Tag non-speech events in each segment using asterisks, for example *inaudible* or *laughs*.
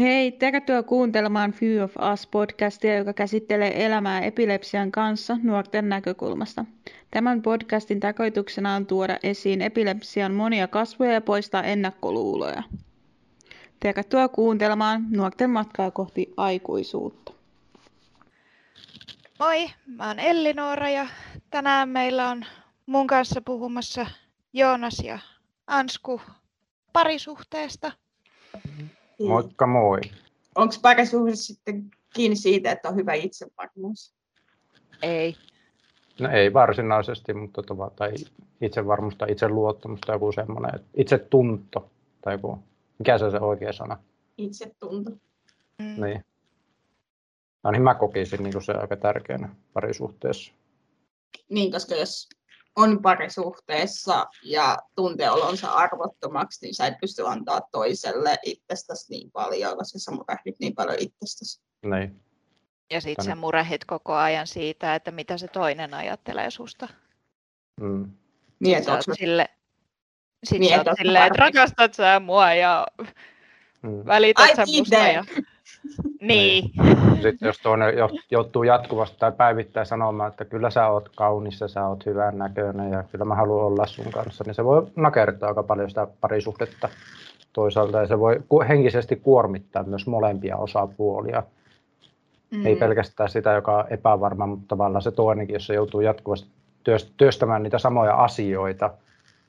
Hei, tervetuloa kuuntelemaan Few of Us-podcastia, joka käsittelee elämää epilepsian kanssa nuorten näkökulmasta. Tämän podcastin tarkoituksena on tuoda esiin epilepsian monia kasvoja ja poistaa ennakkoluuloja. Tervetuloa kuuntelemaan nuorten matkaa kohti aikuisuutta. Moi, mä oon Elli-Noora ja tänään meillä on mun kanssa puhumassa Joonas ja Ansku parisuhteesta. Moikka moi. Onko parisuhde sitten kiinni siitä, että on hyvä itsevarmuus? Ei. No ei varsinaisesti, mutta tuota, tai itsevarmuus tai itseluottamus tai joku semmoinen, itsetunto tai joku, mikä se on se oikea sana? Itsetunto. Mm. Niin. Ainakin mä kokisin niin se aika tärkeänä parisuhteessa. Niin, koska jos on parisuhteessa ja tuntee olonsa arvottomaksi, niin sä et pysty antaa toiselle itsestäsi niin paljon, koska sä murehdit niin paljon itsestäsi. Niin. Ja sit sä murehit koko ajan siitä, että mitä se toinen ajattelee susta. Mm. Niin, että sä onko oot sille, sit Niin, sä että oot silleen, että rakastat sä mua ja Mm. välität sä musta. Ja... Niin. Sitten jos jo- joutuu jatkuvasti tai päivittäin sanomaan, että kyllä sä oot kaunis ja sä oot hyvän näköinen ja kyllä mä haluan olla sun kanssa, niin se voi nakertaa aika paljon sitä parisuhdetta toisaalta ja se voi henkisesti kuormittaa myös molempia osapuolia. mm, Ei pelkästään sitä, joka on epävarma, mutta tavallaan se toinenkin, jos se joutuu jatkuvasti työst- työstämään niitä samoja asioita,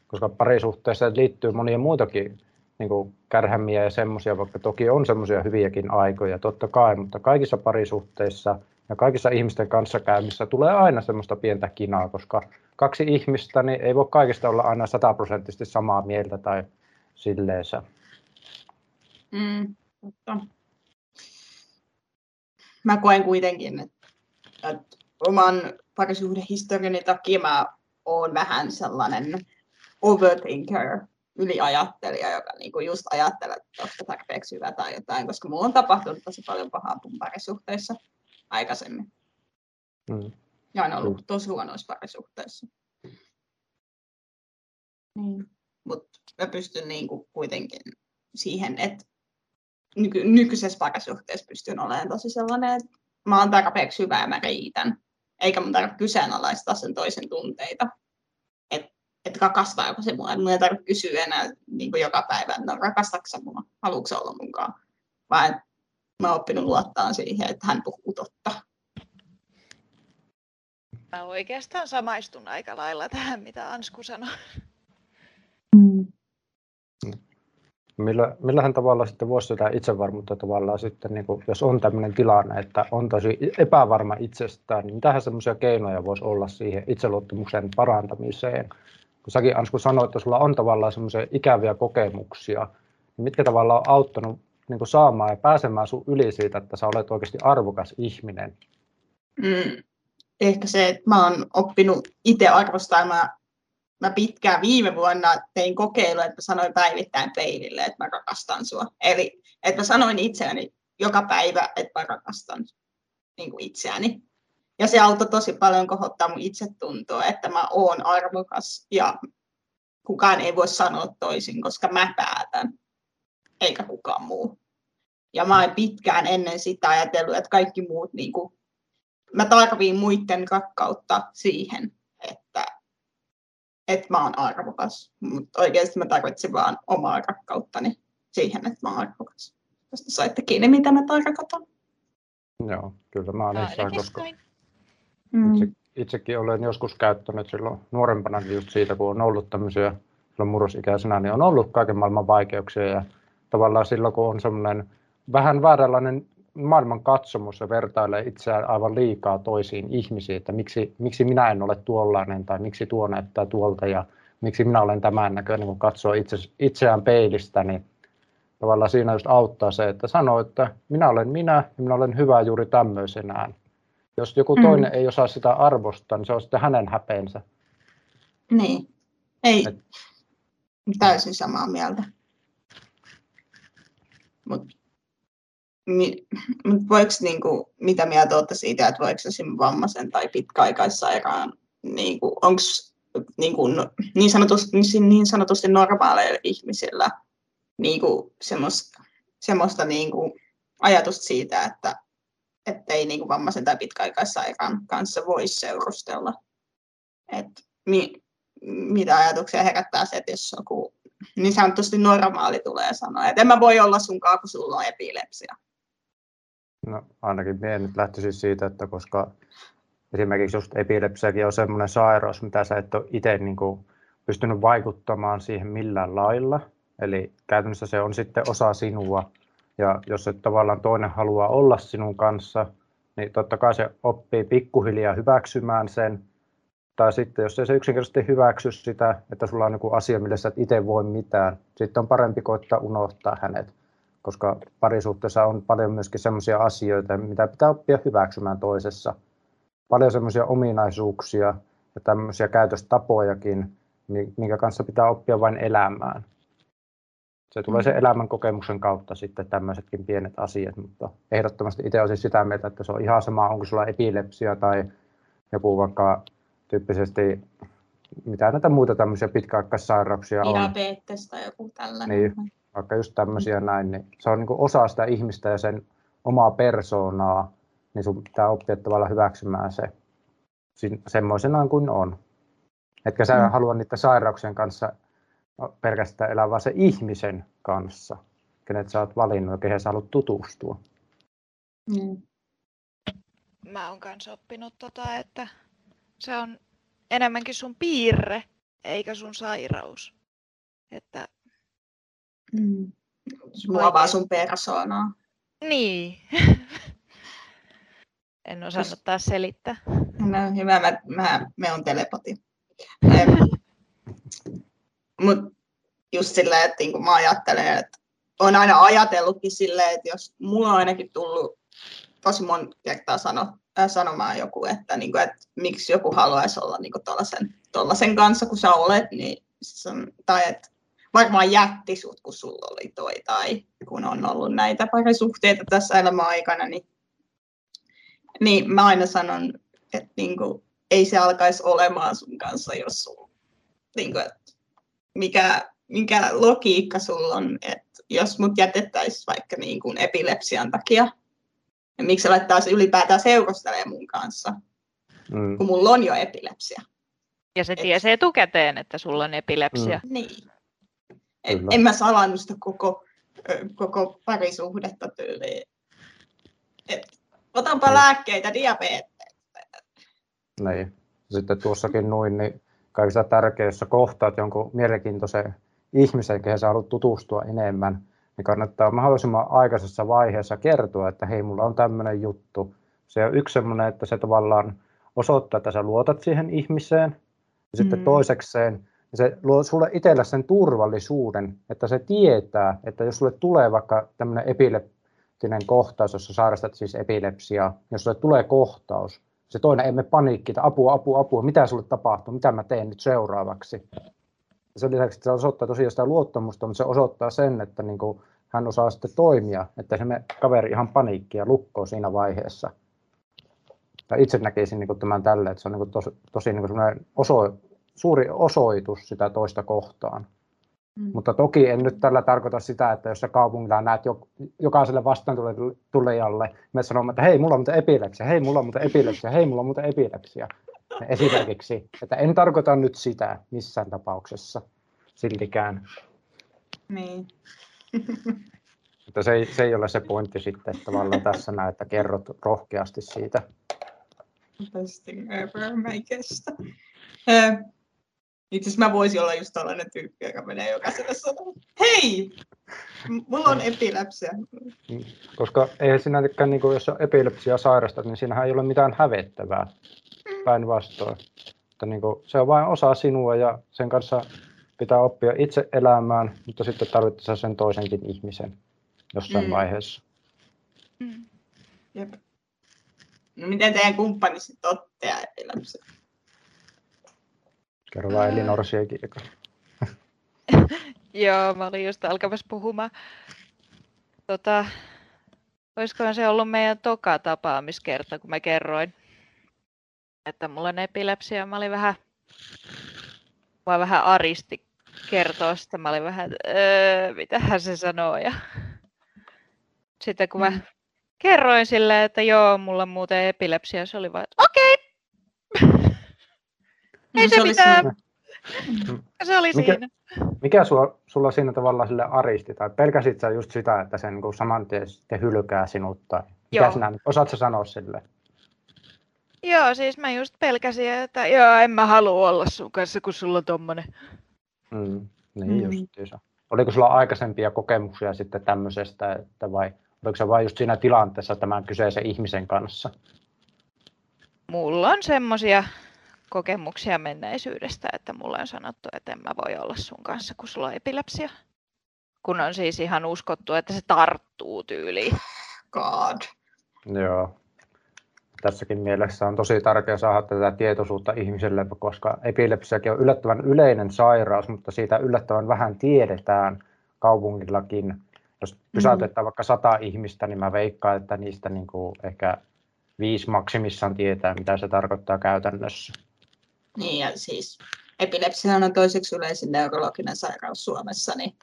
koska parisuhteessa liittyy monia muitakin niin kuin kärhämiä ja semmoisia, vaikka toki on semmoisia hyviäkin aikoja, totta kai, mutta kaikissa parisuhteissa ja kaikissa ihmisten kanssakäymissä tulee aina semmoista pientä kinaa, koska kaksi ihmistä niin ei voi kaikista olla aina sataprosenttisesti samaa mieltä tai silleensä. Mm, totta. Mä koen kuitenkin, että, että oman parisuhdehistoriani takia mä oon vähän sellainen overthinker, yliajattelija, joka niinku just ajattelee, että onko tarpeeksi hyvä tai jotain, koska mulla on tapahtunut tosi paljon pahaa mun parisuhteissa aikaisemmin. Mm. Ja on ollut tosi huonoissa parisuhteissa. Niin. Mutta mä pystyn niinku kuitenkin siihen, että nyky- nykyisessä parisuhteessa pystyn olemaan tosi sellainen, että mä oon tarpeeksi hyvä ja mä riitän. Eikä mun tarvitse kyseenalaistaa sen toisen tunteita. Että et rakastaako se mua. Et mun ei tarvitse kysyä enää niin kuin joka päivä, että no rakastatko mua, haluatko olla munkaan. Vaan että mä oon oppinut luottaa siihen, että hän puhuu totta. Mä oikeastaan samaistun aika lailla tähän, mitä Ansku sanoi. Millä, millähän tavalla sitten voisi sitä itsevarmuutta tavallaan sitten, niin kuin, jos on tämmöinen tilanne, että on tosi epävarma itsestään, niin mitähän semmoisia keinoja voisi olla siihen itseluottamuksen parantamiseen? Kun säkin Ansku sanoit, että sulla on tavallaan semmoisia ikäviä kokemuksia, niin mitkä tavallaan on auttanut niin kuin saamaan ja pääsemään sun yli siitä, että sä olet oikeasti arvokas ihminen? Mm. Ehkä se, että mä oon oppinut itse arvostaa. Mä, mä pitkään viime vuonna tein kokeilu, että mä sanoin päivittäin peilille, että mä rakastan sua. Eli että mä sanoin itseäni joka päivä, että mä rakastan niin kuin itseäni. Ja se auttoi tosi paljon kohottaa mun itsetuntoa, että mä oon arvokas ja kukaan ei voi sanoa toisin, koska mä päätän, eikä kukaan muu. Ja mä oon pitkään ennen sitä ajatellut, että kaikki muut niin kuin mä tarviin muiden rakkautta siihen, että, että mä oon arvokas. Mutta oikeasti mä tarvitsen vaan omaa rakkauttani siihen, että mä oon arvokas. Tästä saitte kiinni, mitä mä tarkoitan. Joo, kyllä mä olen koska sain. itse, itsekin olen joskus käyttänyt silloin nuorempanakin just siitä, kun on ollut tämmöisiä silloin murrosikäisenä, niin on ollut kaiken maailman vaikeuksia ja tavallaan silloin, kun on semmoinen vähän vääränlainen maailman katsomus ja vertailee itseään aivan liikaa toisiin ihmisiin, että miksi, miksi minä en ole tuollainen tai miksi tuo näyttää tuolta ja miksi minä olen tämän näköinen, kun katsoo itse, itseään peilistä, niin tavallaan siinä just auttaa se, että sanoo, että minä olen minä ja minä olen hyvä juuri tämmöisenään. Jos joku Mm. toinen ei osaa sitä arvostaa, niin se on sitten hänen häpeensä. Niin. Ei. Et- Täysin samaa mieltä. Mutta mi, mut voiko niinku, mitä mieltä olette siitä, että voiko esim. vammaisen tai pitkäaikaissairaan, niinku, onko niinku, no- niin, sanotusti, niin sanotusti normaaleilla ihmisillä niinku, semmoista, semmoista niinku, ajatusta siitä, että ei niin vammaisen tai pitkäaikaissairaan kanssa voisi seurustella. Et mi, mitä ajatuksia herättää se, että jos joku niin sanotusti normaali tulee sanoa, että en mä voi olla sunkaan, kun sulla on epilepsia. No ainakin minä nyt lähtisin siitä, että koska esimerkiksi just epilepsiakin on sellainen sairaus, mitä sä et ole itse niin kuin pystynyt vaikuttamaan siihen millään lailla. Eli käytännössä se on sitten osa sinua. Ja jos et tavallaan toinen haluaa olla sinun kanssa, niin totta kai se oppii pikkuhiljaa hyväksymään sen. Tai sitten jos ei se yksinkertaisesti hyväksy sitä, että sulla on joku asia, millä sä et itse voi mitään, sitten on parempi koittaa unohtaa hänet. Koska parisuhteessa on paljon myöskin sellaisia asioita, mitä pitää oppia hyväksymään toisessa. Paljon sellaisia ominaisuuksia ja tämmöisiä käytöstapojakin, minkä kanssa pitää oppia vain elämään. Se tulee sen mm. elämän kokemuksen kautta sitten tämmöisetkin pienet asiat, mutta ehdottomasti itse olisin sitä mieltä, että se on ihan sama, onko sulla epilepsia tai joku vaikka tyyppisesti, mitä näitä muita tämmöisiä pitkäaikaissairauksia on. Diabetes tai joku tällainen. Niin, vaikka just tämmöisiä mm. näin, niin se on niin osa sitä ihmistä ja sen omaa persoonaa, niin sun pitää oppia tavallaan hyväksymään se semmoisenaan kuin on. Etkä sä mm. halua niiden sairauksien kanssa pelkästään elää, vaan se ihmisen kanssa, kenet sä oot valinnut ja kehen sä haluat tutustua. Mm. Mä oon kanssa oppinut tota, että se on enemmänkin sun piirre, eikä sun sairaus. Että... Mm. Muovaa sun persoonaa. Niin. *laughs* en osannut taas selittää. No hyvä, mä, mä, me on telepati. *laughs* Mutta just silleen, että niin mä ajattelen, että olen aina ajatellutkin silleen, että jos mulla on ainakin tullut tosi monta kertaa sano, äh, sanomaan joku, että, niin kuin, että miksi joku haluaisi olla niin kuin kanssa, kun sä olet, niin tai että varmaan jätti sut, kun sulla oli toi, tai kun on ollut näitä parisuhteita tässä elämän aikana, niin, niin mä aina sanon, että niin kuin, ei se alkaisi olemaan sun kanssa, jos sun, niin kuin, että mikä, mikä logiikka sulla on, että jos mut jätettäisiin vaikka niin kuin epilepsian takia, ja miksi sä laittaisi ylipäätään seurustelemaan mun kanssa, mm. kun mulla on jo epilepsia. Ja se tiesi etukäteen, että sulla on epilepsia. Mm. Niin. Et, en mä salannut sitä koko, koko parisuhdetta tyyliin. Et, otanpa mm. lääkkeitä diabetes. Niin. Sitten tuossakin noin, niin kaikista tärkeissä kohtaat jonkun mielenkiintoisen ihmisen, kehen sä haluat tutustua enemmän, niin kannattaa mahdollisimman aikaisessa vaiheessa kertoa, että hei, mulla on tämmöinen juttu. Se on yksi semmoinen, että se tavallaan osoittaa, että sä luotat siihen ihmiseen. Ja sitten mm. toisekseen, niin se luo sulle itsellä sen turvallisuuden, että se tietää, että jos sulle tulee vaikka tämmöinen epileptinen kohtaus, jos sä sairastat siis epilepsiaa, jos sulle tulee kohtaus, se toinen emme paniikki, että apua, apua, apua, mitä sulle tapahtuu, mitä mä teen nyt seuraavaksi. Ja sen lisäksi että se osoittaa tosiaan sitä luottamusta, mutta se osoittaa sen, että niin kuin hän osaa sitten toimia, että se me kaveri ihan paniikkia lukkoo siinä vaiheessa. Ja itse näkisin niin kuin tämän tälle, että se on niin kuin tosi, tosi niin kuin oso, suuri osoitus sitä toista kohtaan. Mm. Mutta toki en nyt tällä tarkoita sitä, että jos sä kaupungilla näet jo, jokaiselle vastaan tulejalle, me sanomme, että hei, mulla on muuten epilepsia, hei, mulla on muuten epilepsia, hei, mulla on muuten epilepsia. Esimerkiksi, että en tarkoita nyt sitä missään tapauksessa siltikään. Niin. *laughs* Mutta se ei, se ei ole se pointti sitten, että tavallaan tässä näet, että kerrot rohkeasti siitä. Best thing ever, mä kestä. Itse asiassa mä voisin olla just tällainen tyyppi, joka menee jokaiselle sanoa, hei, mulla on epilepsia. Koska ei sinäkään, niin kuin, jos on epilepsia sairastat, niin siinähän ei ole mitään hävettävää päinvastoin. Että, niin kuin, se on vain osa sinua ja sen kanssa pitää oppia itse elämään, mutta sitten tarvittaisiin sen toisenkin ihmisen jossain mm. vaiheessa. Mm. Jep. No miten teidän kumppani sitten ottaa epilepsia? Kerro vaan Elinor *laughs* Joo, mä olin just alkamassa puhumaan. Tota, olisikohan se ollut meidän toka tapaamiskerta, kun mä kerroin, että mulla on epilepsia. Mä olin vähän, mä vähän aristi kertoa sitä. Mä olin vähän, öö, mitä hän se sanoo. Ja sitten kun mä mm. kerroin sille, että joo, mulla on muuten epilepsia. Se oli vaan, että okei. Ei se, oli mitään. Mm. Se oli Mikä- siinä. Mikä sua, sulla siinä tavallaan sille aristi, tai pelkäsit sä just sitä, että se niin saman tien sitten hylkää sinut, tai mikä Joo. sinä, osaat sä sanoa sille? Joo, siis mä just pelkäsin, että joo, en mä halua olla sun kanssa, kun sulla on tommonen. Mm, niin Mm. mm. justiinsa. Oliko sulla aikaisempia kokemuksia sitten tämmöisestä, että vai oliko se vain just siinä tilanteessa tämän kyseisen ihmisen kanssa? Mulla on semmosia kokemuksia menneisyydestä, että mulle on sanottu, että en mä voi olla sun kanssa, kun sulla on epilepsia. Kun on siis ihan uskottu, että se tarttuu tyyliin. God. Joo. Tässäkin mielessä on tosi tärkeää saada tätä tietoisuutta ihmiselle, koska epilepsiakin on yllättävän yleinen sairaus, mutta siitä yllättävän vähän tiedetään kaupungillakin. Jos pysäytetään vaikka sata ihmistä, niin mä veikkaan, että niistä niin kuin ehkä viisi maksimissaan tietää, mitä se tarkoittaa käytännössä. Niin ja siis epilepsia on toiseksi yleisin neurologinen sairaus Suomessa, niin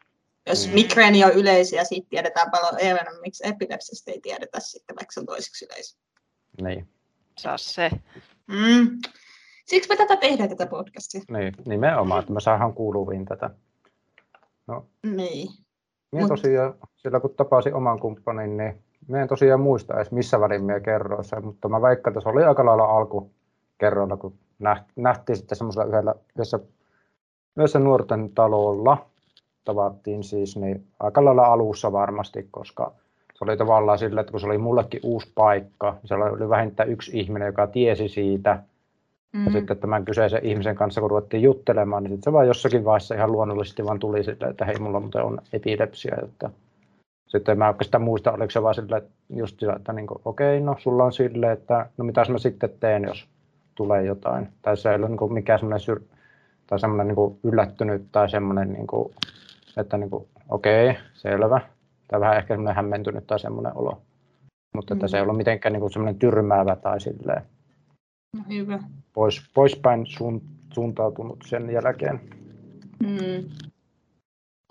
jos Mm. migreeni on yleisin ja siitä tiedetään paljon enemmän, miksi epilepsiasta ei tiedetä sitten, vaikka se on toiseksi yleisin. Niin, Saa se. Mm. Siksi me tätä tehdään tätä podcastia. niin nimenomaan, että me saadaan kuuluviin tätä. Niin. Minä Mut- tosiaan, sillä kun tapasin oman kumppanin, niin minä en tosiaan muista edes missä välin minä kerroin sen, mutta mä väikkaan, että se oli aika lailla alkukerroilla, kun nähtiin sitten semmoisella yhdellä, yhdessä, yhdessä nuorten talolla, tavattiin siis, niin aika lailla alussa varmasti, koska se oli tavallaan sillä, että kun se oli mullekin uusi paikka, niin siellä oli vähintään yksi ihminen, joka tiesi siitä, Mm. ja sitten tämän kyseisen ihmisen kanssa, kun ruvettiin juttelemaan, niin sitten se vaan jossakin vaiheessa ihan luonnollisesti vaan tuli silleen, että hei, mulla muuten on epilepsia. Että sitten en mä oikeastaan muista, oliko se vaan silleen, että just sillä, että niin okei, no sulla on silleen, että no mitäs mä sitten teen, jos tulee jotain. Tai se ei ole niin kuin mikään semmoinen syr- tai semmoinen niin kuin yllättynyt tai semmoinen, niin kuin, että niin kuin, okei, selvä. Tai vähän ehkä semmoinen hämmentynyt tai semmoinen olo. Mutta että se ei Mm. ollut mitenkään niin kuin semmoinen tyrmäävä tai silleen No, hyvä. pois, poispäin suun, suuntautunut sen jälkeen. Mm.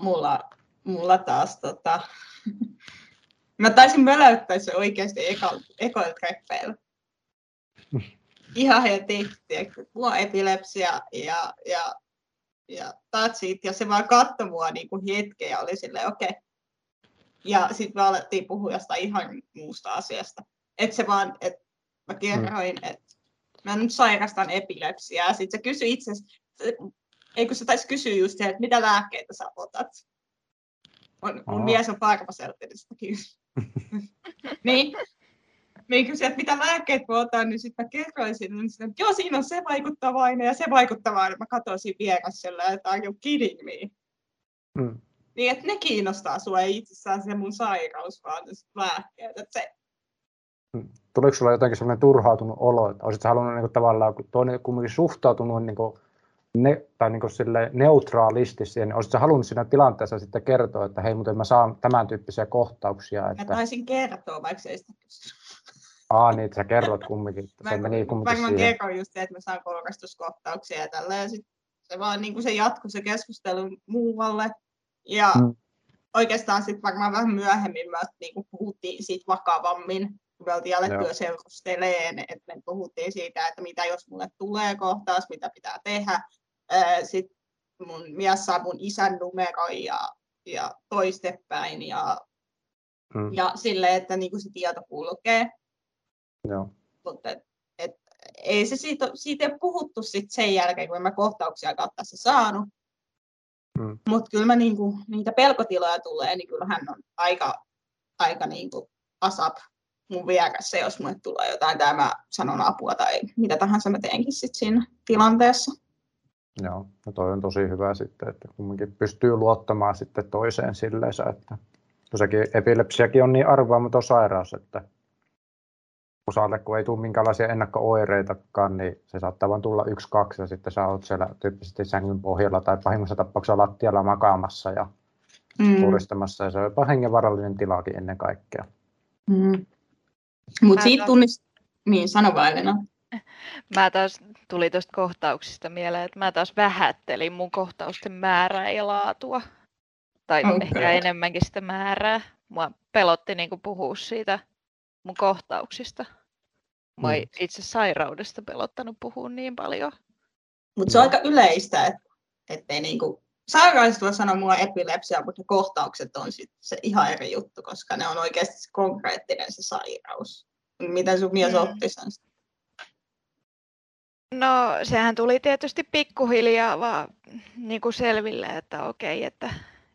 Mulla, mulla taas tota... *laughs* Mä taisin möläyttää se oikeasti eka- ekoilla treffeillä. *laughs* Ihan heti, tiedätkö, mulla on epilepsia ja, ja, ja that's it. Ja se vaan katsoi mua niin kuin hetken ja oli silleen, okei. Okay. Ja sitten me alettiin puhua jostain ihan muusta asiasta. Että se vaan, että mä kerroin, että mä nyt sairastan epilepsiaa. Sitten se kysyi itse asiassa, eikö se taisi kysyä just se, että mitä lääkkeitä sä otat? On, mun Aa. mies on farmaseuttilistakin. *laughs* niin. Niin kysyi, että mitä lääkkeet mä otan, niin sitten mä kerroin sille, niin sitten, että joo, siinä on se vaikuttava aine ja se vaikuttava aine. Mä katsoin siinä vieressä että are you kidding me? Mm. Niin, että ne kiinnostaa sua ei itsessään se mun sairaus, vaan ne lääkkeet. Että se, Tuliko sulla jotenkin sellainen turhautunut olo, että olisit halunnut niin kuin, tavallaan, kun toinen kuitenkin suhtautunut niin kuin, ne, tai niin kuin, sille neutraalisti siihen, niin olisit sä halunnut siinä tilanteessa sitten kertoa, että hei, mutta mä saan tämän tyyppisiä kohtauksia, mä että taisin kertoa, vaikka se ei sitä. Aa, niin, sä kerrot kumminkin, Mä, se meni mä, kumminkin mä siihen. kerroin just se, että mä saan kolkastuskohtauksia ja tällä ja sit se vaan niin kuin se jatkui se keskustelu muualle. Ja Mm. oikeastaan sitten varmaan vähän myöhemmin me niin kuin puhuttiin siitä vakavammin, kun me oltiin alettu jo seurusteleen, että me puhuttiin siitä, että mitä jos mulle tulee kohtaus, mitä pitää tehdä. Sitten mun mies saa mun isän numeron ja, ja toistepäin ja, Mm. ja silleen, että niin kuin se tieto kulkee Joo. mutta et, et, ei se siitä, siitä ei puhuttu sit sen jälkeen, kun en mä kohtauksia kautta se saanut. Mm. Mutta kyllä mä niinku, niitä pelkotiloja tulee, niin kyllä hän on aika, aika niinku asap mun vierässä, jos mulle tulee jotain, tai mä sanon apua tai mitä tahansa mä teenkin sit siinä tilanteessa. Joo, no toi on tosi hyvä sitten, että kumminkin pystyy luottamaan sitten toiseen silleensä, että kun sekin epilepsiakin on niin arvaamaton sairaus, että osalle kun ei tule minkäänlaisia ennakko-oireitakaan, niin se saattaa vain tulla yksi, kaksi ja sitten sä oot siellä tyyppisesti sängyn pohjalla tai pahimmassa tapauksessa lattialla makaamassa ja Mm. puristamassa ja se on jopa hengenvarallinen tilakin ennen kaikkea. Mm. Mutta Mä siitä taas- tunnist... Niin, sano vaan. *laughs* Mä taas tuli tuosta kohtauksista mieleen, että mä taas vähättelin mun kohtausten määrää ja laatua. Tai Okei. ehkä enemmänkin sitä määrää. Mua pelotti niinku puhua siitä mun kohtauksista. Mä Mm. ei itse sairaudesta pelottanut puhua niin paljon. Mutta se on Joo. aika yleistä, että ettei niinku, sairaalaiset voi sanoa mulla epilepsia, mutta ne kohtaukset on sit se ihan eri juttu, koska ne on oikeasti se konkreettinen se sairaus. Miten sun mies Mm. otti sen? No sehän tuli tietysti pikkuhiljaa vaan niin kuin selville, että okei, että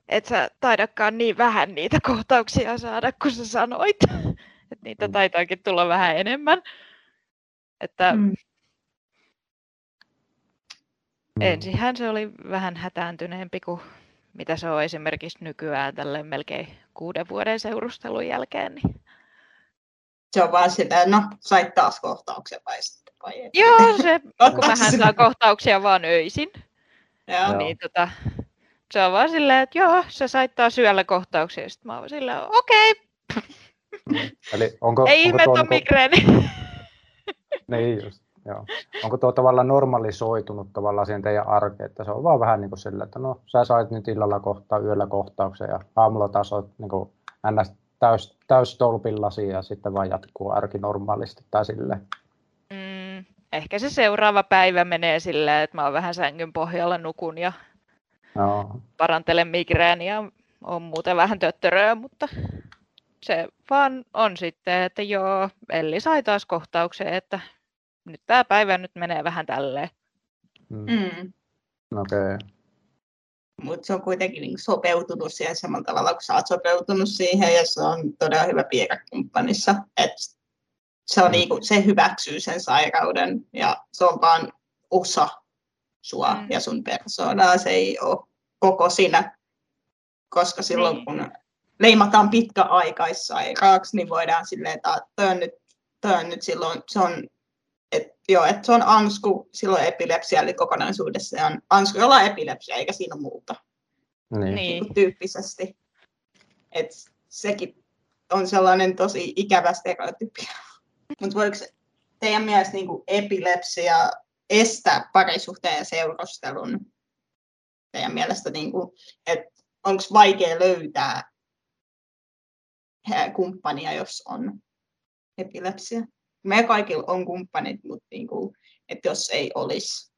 et sä taidakaan niin vähän niitä kohtauksia saada, kun sä sanoit. *laughs* Että niitä Mm. taitaakin tulla vähän enemmän. Että Mm. Mm. ensinhän se oli vähän hätääntyneempi kuin mitä se on esimerkiksi nykyään tälle melkein kuuden vuoden seurustelun jälkeen. Niin. Se on vaan sitä, no sait taas kohtauksen vai sitten vai ei. Joo, se, *laughs* kun mähän sinä? saan kohtauksia vaan öisin, Joo. Joo. niin tota, se on vaan silleen, että joo, sä sait taas yöllä kohtauksia. Sitten mä oon silleen, okei, Mm. Eli onko, ei ihme, että on niinku- migreeni. *laughs* Niin just, joo. Onko tuo tavallaan normalisoitunut tavallaan siihen teidän arkeen, että se on vaan vähän niin kuin sillä, että no sä sait nyt illalla kohtaa, yöllä kohtauksen ja aamulla taas oot niin kuin ns. täys, täys tolpillasi ja sitten vaan jatkuu arki normaalisti tai silleen. Mm, ehkä se seuraava päivä menee silleen, että mä oon vähän sängyn pohjalla nukun ja Joo. parantelen migreeniä. On muuten vähän töttöröä, mutta se vaan on sitten, että joo, Elli sai taas kohtauksen, että nyt tämä päivä nyt menee vähän tälleen. Mm. Mm. Okei. Mutta se on kuitenkin niin sopeutunut siihen samalla tavalla, kun sä oot sopeutunut siihen, ja se on todella hyvä piirrekumppanissa. Et se, on Mm. niinku, se hyväksyy sen sairauden, ja se on vaan osa sua Mm. ja sun persoonaa. Se ei ole koko sinä, koska silloin Niin. kun leimataan pitkäaikaissairaaksi, niin voidaan silleen, että toi on nyt, toi on nyt silloin, se on et, joo, että se on ansku, silloin epilepsia, eli kokonaisuudessa se on ansku, jolla on epilepsia, eikä siinä muuta Niin. Niin. niin. tyyppisesti. Et sekin on sellainen tosi ikävä stereotypia. *laughs* Mutta voiko teidän mielestä niin epilepsia estää parisuhteen ja seurustelun? Teidän mielestä, niin että onko vaikea löytää kumppania, jos on epilepsia? Me kaikilla on kumppanit, mutta niin kuin, että jos ei olisi,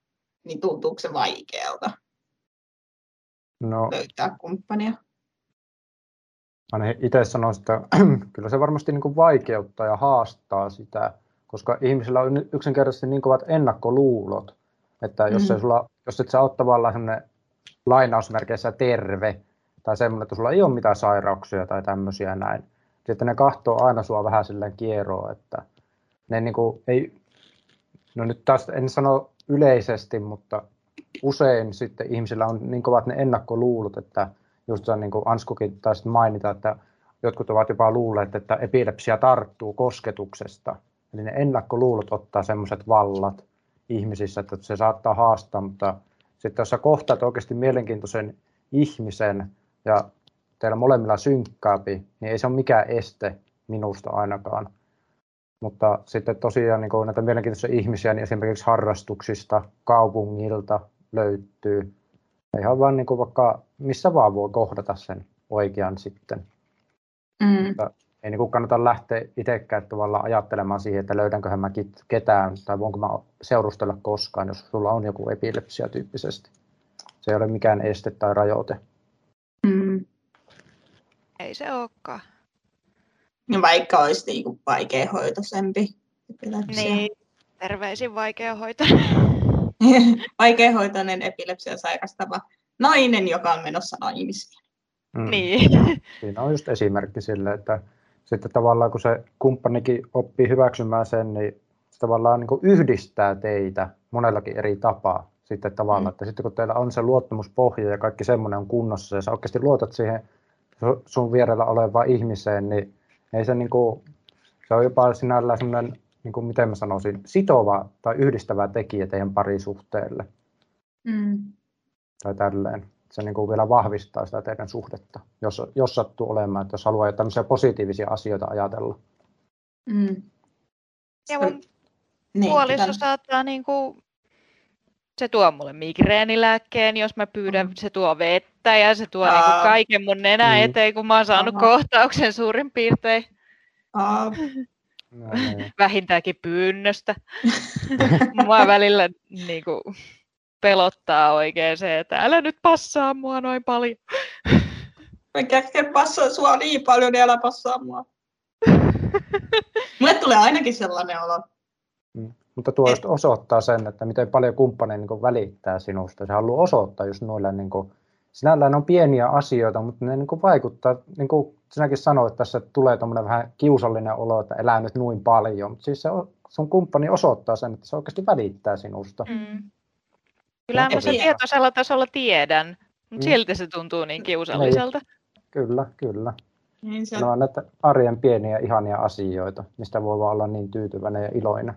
niin tuntuuko se vaikealta No löytää kumppania? aina itse sanoisin, että *clears throat* kyllä se varmasti niin kuin vaikeuttaa ja haastaa sitä, koska ihmisillä on yksinkertaisesti niin kovat ennakkoluulot, että jos, Mm. ei sulla, jos et sä ole tavallaan semmoinen lainausmerkeissä terve tai semmoinen, että sulla ei ole mitään sairauksia tai tämmöisiä näin, sitten ne kahtoo aina sua vähän silleen kieroon, että ne niin kuin ei, no nyt taas en sano yleisesti, mutta usein sitten ihmisillä on niin kovat ne ennakkoluulot, että just niin kuin Anskukin taisi mainita, että jotkut ovat jopa luulleet, että epilepsia tarttuu kosketuksesta. Eli ne ennakkoluulot ottaa semmoiset vallat ihmisissä, että se saattaa haastaa, mutta sitten jos sä kohtaat oikeasti mielenkiintoisen ihmisen ja teillä molemmilla synkkaapi, niin ei se ole mikään este minusta ainakaan. Mutta sitten tosiaan niin näitä mielenkiintoisia ihmisiä, niin esimerkiksi harrastuksista, kaupungilta löytyy. Ihan vaan niin kuin vaikka missä vaan voi kohdata sen oikean sitten. Mm. Mutta ei niin kuin kannata lähteä itsekään tavallaan ajattelemaan siihen, että löydänköhän mä ketään tai voinko mä seurustella koskaan, jos sulla on joku epilepsia tyyppisesti. Se ei ole mikään este tai rajoite. Ei se olekaan. Ja vaikka olisi niinku vaikeahoitoisempi epilepsia. Niin, terveisin vaikea hoitaa. *laughs* Vaikeahoitoinen epilepsia sairastava nainen, joka on menossa naimisiin. Mm. Niin. *laughs* Siinä on just esimerkki sille, että sitten tavallaan kun se kumppanikin oppii hyväksymään sen, niin se tavallaan niin yhdistää teitä monellakin eri tapaa. Sitten tavallaan, Mm. että sitten kun teillä on se luottamuspohja ja kaikki semmoinen on kunnossa ja sä oikeasti luotat siihen sun vierellä olevaan ihmiseen, niin ei se, niin kuin, se on jopa sinällään semmoinen, niin kuin miten mä sanoisin, sitova tai yhdistävä tekijä teidän parisuhteelle Mm. tai tälleen. Se niin kuin vielä vahvistaa sitä teidän suhdetta, jos, jos sattuu olemaan, että jos haluaa tämmöisiä positiivisia asioita ajatella. Mm. Ja mun Niin, puoliso pitää- saattaa niinku, se tuo mulle migreenilääkkeen, jos mä pyydän, Mhm. se tuo vettä ja se tuo niinku Aa. kaiken mun nenä Mm. eteen, kun mä oon saanut Aha. kohtauksen suurin piirtein. No, niin. vähintäänkin pyynnöstä. Mua välillä niin kuin, pelottaa oikein se, että älä nyt passaa mua noin paljon. Mä passaa sua niin paljon, niin älä passaa mua. Mulle tulee ainakin sellainen olo. Mutta tuo just osoittaa sen, että miten paljon kumppani niin välittää sinusta. Se haluaa osoittaa just noilla, niin kuin, sinällään on pieniä asioita, mutta ne niin kuin vaikuttaa, niin kuin sinäkin sanoit tässä, että tulee tuommoinen vähän kiusallinen olo, että elää nyt noin paljon. Mutta siis se, sun kumppani osoittaa sen, että se oikeasti välittää sinusta. Mm. Kyllä mä sen tietoisella tasolla tiedän, mutta Mm. silti se tuntuu niin kiusalliselta. Kyllä, kyllä. Niin se, Ne on näitä arjen pieniä ihania asioita, mistä voi vaan olla niin tyytyväinen ja iloinen.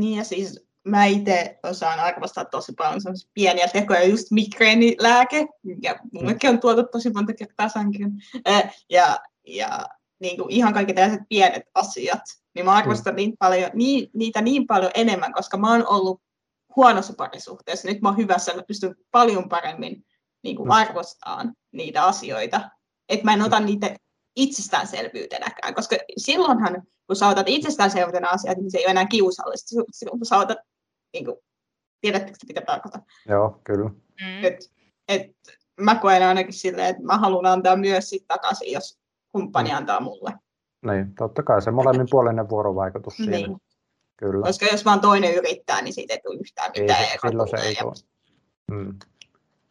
Niin ja siis mä itse osaan arvostaa tosi paljon sellaisia pieniä tekoja, just migreenilääke, mikä mullekin on tuotu tosi monta kertaa. Äh, Ja, ja niin kuin ihan kaikki tällaiset pienet asiat, niin mä arvostan niin paljon, niin, niitä niin paljon enemmän, koska mä oon ollut huonossa parisuhteessa. Nyt mä oon hyvässä, mä pystyn paljon paremmin niin kuin Mm. arvostamaan niitä asioita. Että mä en ota niitä itsestäänselvyytenäkään, koska silloinhan, kun sä otat itsestäänselvyytenä asiat, niin se ei ole enää kiusallista. Silloin, kun sä otat, niin kuin, tiedättekö te, mitä tarkoitan? Joo, kyllä. Mm. Et, et, mä koen ainakin silleen, että mä haluan antaa myös sit takaisin, jos kumppani Mm. antaa mulle. Niin, totta kai se molemminpuolinen vuorovaikutus siinä. Niin. Kyllä. Koska jos vaan toinen yrittää, niin siitä ei tule yhtään Ei, mitään. se- eka silloin se ei ja- tule. Mm.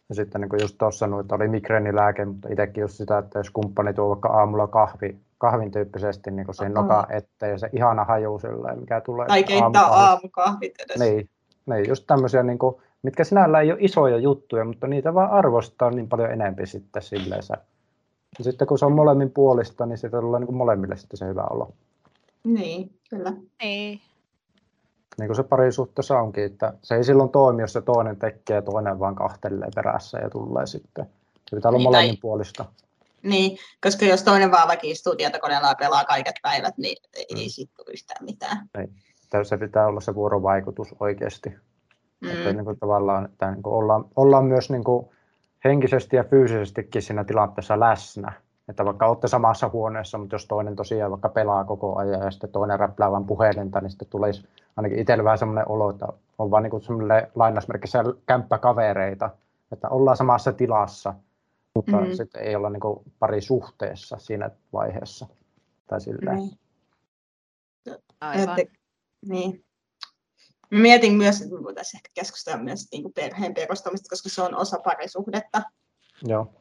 Ja sitten niin kuin just tuossa sanoin, että oli migreenilääke, mutta itsekin just sitä, että jos kumppani tuo vaikka aamulla kahvi, kahvin tyyppisesti niin siihen Aha. nokan eteen ja se ihana haju silleen, mikä tulee Tai keittää aamukahvit edes. Niin, niin, just tämmöisiä, niin kuin, mitkä sinällään ei ole isoja juttuja, mutta niitä vaan arvostaa niin paljon enempi sitten silleensä. Ja sitten kun se on molemmin puolista, niin siitä tulee niin kuin molemmille sitten se hyvä olo. niin kyllä. Niin. Niin kuin se parisuhteessa onkin, että se ei silloin toimi, jos se toinen tekee ja toinen vaan kahtelee perässä ja tulee sitten. Se pitää olla Niin, tai- molemmin puolista. Niin, koska jos toinen vaan vaikka istuu tietokoneella ja pelaa kaiket päivät, niin ei Mm. siitä tule yhtään mitään. Että Se pitää olla se vuorovaikutus oikeasti. Mm. Että niin kuin tavallaan, että niin kuin ollaan, ollaan myös niin kuin henkisesti ja fyysisestikin siinä tilanteessa läsnä. Että vaikka olette samassa huoneessa, mutta jos toinen tosiaan vaikka pelaa koko ajan ja sitten toinen räplää vain puhelinta, niin sitten tulisi ainakin itsellä vähän semmoinen olo, että on vaan niin semmoinen lainausmerkissä kämppäkavereita, että ollaan samassa tilassa, mutta Mm. mm. sitten ei olla niin kuin pari suhteessa siinä vaiheessa. Tai silleen. Niin. Aivan. Että, niin. Mä mietin myös, että me voitaisiin ehkä keskustella myös niin kuin perheen perustamista, koska se on osa parisuhdetta. Joo.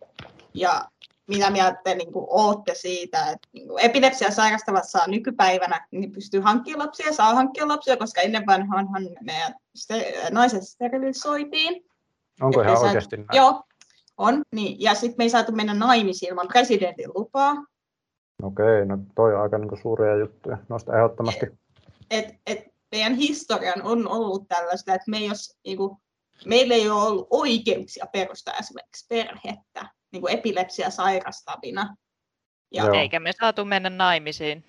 Ja mitä mieltä te niin kuin, ootte siitä, että niin kuin, epilepsia sairastavat saa nykypäivänä, niin pystyy hankkimaan lapsia, saa hankkia lapsia, koska ennen vanhaanhan meidän ste- naiset sterilisoitiin. Onko Et ihan me saat- oikeasti näin? Joo, on. Niin. Ja sitten me ei saatu mennä naimisiin ilman presidentin lupaa. Okei, no toi on aika niin suuria juttuja. Noista ehdottomasti. Et, et meidän historian on ollut tällaista, että me ei jos, niin kuin, meillä ei ole ollut oikeuksia perustaa esimerkiksi perhettä niin kuin epilepsia sairastavina. Ja, Joo. Eikä me saatu mennä naimisiin.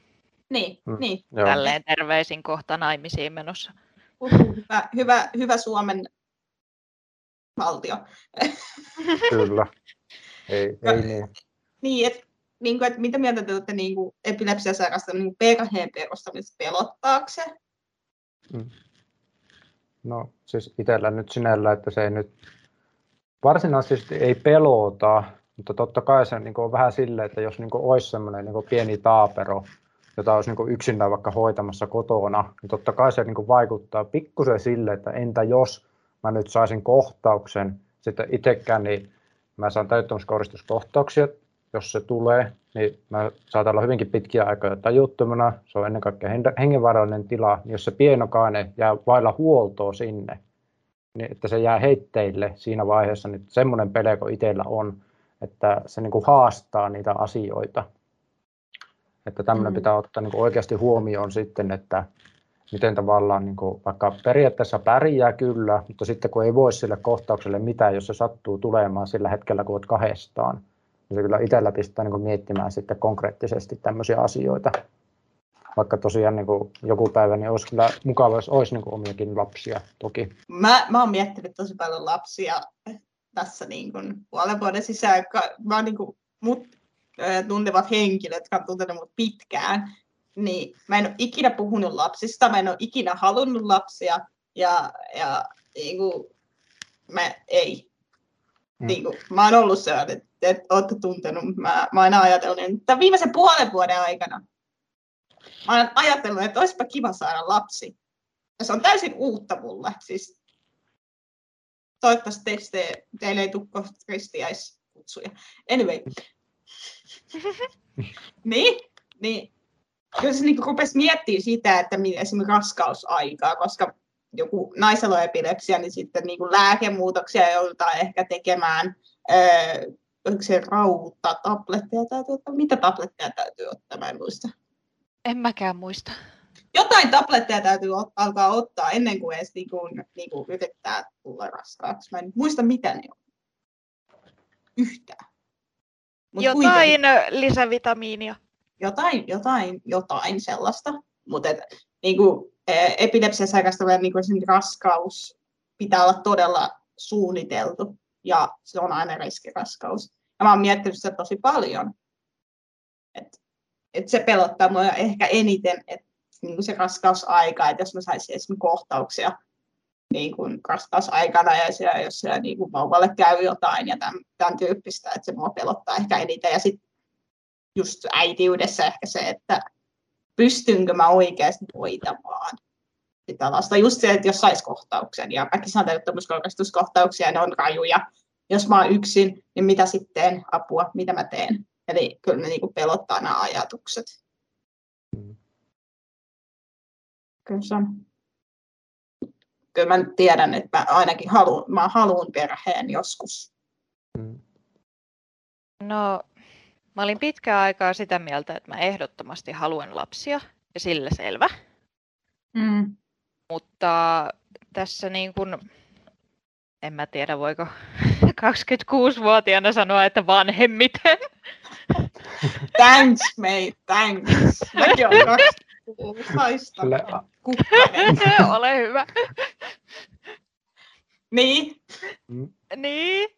Niin, Mm. niin. Joo. Tälleen terveisin kohta naimisiin menossa. Uhu, hyvä, hyvä, hyvä Suomen valtio. *laughs* Kyllä. Ei, ei niin. Niin, et, niin kuin, että mitä mieltä te olette niin kuin epilepsiasairasta niin perheen perustamista pelottaako se? No siis itsellä nyt sinällä, että se ei nyt varsinaisesti ei pelota, mutta totta kai se niin on vähän silleen, että jos niin olisi semmoinen niin pieni taapero, jota olisi niin yksinään vaikka hoitamassa kotona, niin totta kai se niin vaikuttaa pikkusen sille, että entä jos mä nyt saisin kohtauksen, sitten itsekään, niin mä saan täyttämiskoristuskohtauksia, jos se tulee, niin mä saatan olla hyvinkin pitkiä aikoja tajuttomana, se on ennen kaikkea hen- hengenvaarallinen tila, niin jos se pienokainen jää vailla huoltoa sinne, niin että se jää heitteille siinä vaiheessa, niin semmoinen pelko itsellä on, että se niin kuin haastaa niitä asioita. Että tämmöinen Mm. pitää ottaa niin kuin oikeasti huomioon sitten, että miten tavallaan niin kuin, vaikka periaatteessa pärjää kyllä, mutta sitten kun ei voi sille kohtaukselle mitään, jos se sattuu tulemaan sillä hetkellä, kun olet kahdestaan, niin se kyllä itsellä pistää niin kuin miettimään sitten konkreettisesti tämmöisiä asioita. Vaikka tosiaan niin kuin joku päivä niin olisi kyllä mukava, jos olisi niin kuin omiakin lapsia toki. Mä, mä oon miettinyt tosi paljon lapsia tässä niin kuin puolen vuoden sisään. Ka- oon niin kuin, mut tuntevat henkilöt, jotka on tuntenut mut pitkään, niin mä en ole ikinä puhunut lapsista, mä en ole ikinä halunnut lapsia, ja, ja niin kuin, mä ei. Mm. Niin kuin, mä oon ollut sellainen, että, että olette tuntenut, mä, mä oon ajatellut, että viimeisen puolen vuoden aikana mä oon ajatellut, että olisipa kiva saada lapsi. Ja se on täysin uutta mulle. Siis toivottavasti teistä, teille ei tule kristiäiskutsuja. Anyway. *laughs* niin, niin. Kyllä se niin rupesi miettimään sitä, että esimerkiksi raskausaikaa, koska joku naisella on epilepsia, niin sitten niin kuin lääkemuutoksia joudutaan ehkä tekemään. Öö, onko se rauta, tabletteja täytyy ottaa? Mitä tabletteja täytyy ottaa? Mä en muista. En mäkään muista. Jotain tabletteja täytyy ot- alkaa ottaa ennen kuin edes niin kuin, niin kuin yrittää tulla raskaaksi. Mä en muista, mitä ne on. Yhtään. Mut jotain kuitenkin. lisävitamiinia. Jotain, jotain, jotain sellaista. Mutta niin kuin, epilepsia sairastaville niin raskaus pitää olla todella suunniteltu ja se on aina riskiraskaus. Ja mä oon miettinyt sitä tosi paljon. Et, et se pelottaa mua ehkä eniten, että niin se raskausaika, että jos mä saisin esimerkiksi kohtauksia niin kuin raskausaikana ja siellä, jos siellä niin kuin vauvalle käy jotain ja tämän, tämän tyyppistä, että se mua pelottaa ehkä eniten. Ja sitten just äitiydessä ehkä se, että pystynkö mä oikeasti hoitamaan sitä lasta. Just se, että jos saisi kohtauksen, ja mäkin saan täyttämyskohtauksia, ne on rajuja. Jos mä oon yksin, niin mitä sitten apua, mitä mä teen? Eli kyllä ne niin pelottaa nämä ajatukset. Mm. Kyllä se on. Kyllä mä tiedän, että mä ainakin haluan, mä haluan perheen joskus. Mm. No, Mä olin pitkään aikaa sitä mieltä, että mä ehdottomasti haluan lapsia ja sillä selvä. Mm. Mutta tässä niin kun, en mä tiedä voiko *laughs* 26-vuotiaana sanoa, että vanhemmiten. Thanks mate, thanks. Mäkin olen *laughs* 26 *laughs* Ole hyvä. Niin. Mm. Niin.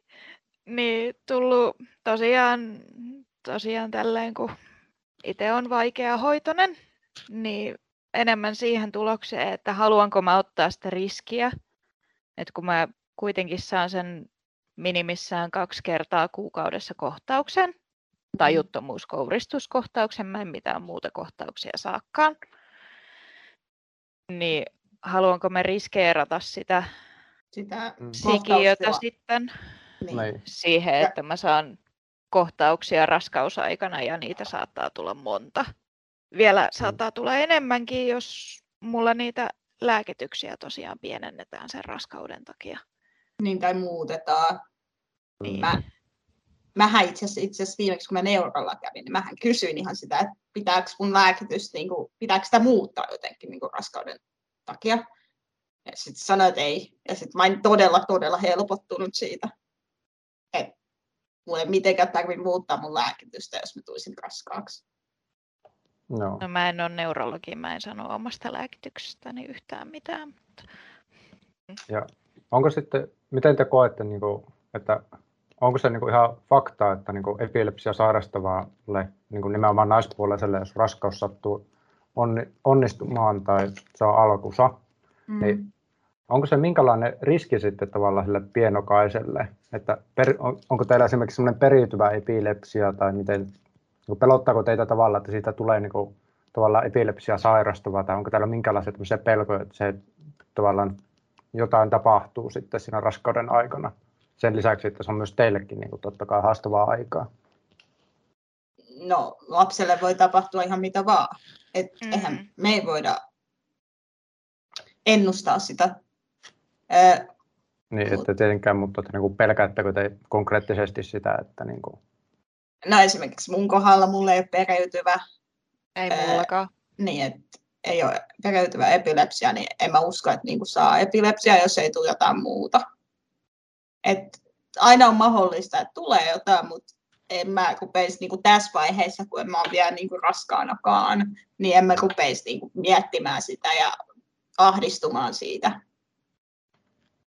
Niin, tullut tosiaan tosiaan tälleen, kun itse on vaikea hoitonen, niin enemmän siihen tulokseen, että haluanko mä ottaa sitä riskiä, että kun mä kuitenkin saan sen minimissään kaksi kertaa kuukaudessa kohtauksen, tajuttomuuskouristuskohtauksen, mä en mitään muuta kohtauksia saakkaan, niin haluanko me riskeerata sitä, sitä sikiötä sitten niin. siihen, että mä saan kohtauksia raskausaikana ja niitä saattaa tulla monta. Vielä mm. saattaa tulla enemmänkin, jos mulla niitä lääkityksiä tosiaan pienennetään sen raskauden takia. Niin, tai muutetaan. Niin. Mä, mähän itse asiassa, itse asiassa viimeksi, kun mä neurolla kävin, niin mähän kysyin ihan sitä, että pitääkö mun lääkitys, niin kuin, pitääkö sitä muuttaa jotenkin niin kuin raskauden takia. Ja sitten sanoin, että ei. Ja sitten mä en todella, todella helpottunut siitä. Että mulla ei mitenkään tarvitse muuttaa mun lääkitystä, jos mä tulisin raskaaksi. No. no mä en ole neurologi, mä en sano omasta lääkityksestäni yhtään mitään. Mutta... Ja onko sitten, miten te koette, niin kuin, että onko se niin kuin ihan fakta, että niin kuin epilepsia sairastavalle niin kuin nimenomaan naispuoliselle, jos raskaus sattuu onnistumaan tai se on alkusa, mm. niin onko se minkälainen riski sitten tavallaan sille pienokaiselle, että per, on, onko teillä esimerkiksi semmoinen periytyvä epilepsia tai miten, niin pelottaako teitä tavallaan, että siitä tulee niin kuin, tavallaan epilepsia sairastava tai onko teillä minkälaisia pelkoja, että se tavallaan jotain tapahtuu sitten siinä raskauden aikana. Sen lisäksi, että se on myös teillekin niin kuin, totta kai haastavaa aikaa. No lapselle voi tapahtua ihan mitä vaan. Et mm-hmm. eihän me ei voida ennustaa sitä niin, että tietenkään, mutta että niin pelkäättekö te konkreettisesti sitä, että niin kuin... No esimerkiksi mun kohdalla mulla ei ole periytyvä. Ei mullakaan. niin, että ei ole periytyvä epilepsia, niin en mä usko, että niin kuin saa epilepsia, jos ei tule jotain muuta. Et aina on mahdollista, että tulee jotain, mutta en mä rupeisi niin kuin tässä vaiheessa, kun en mä ole vielä niin kuin raskaanakaan, niin en mä rupeisi niin kuin miettimään sitä ja ahdistumaan siitä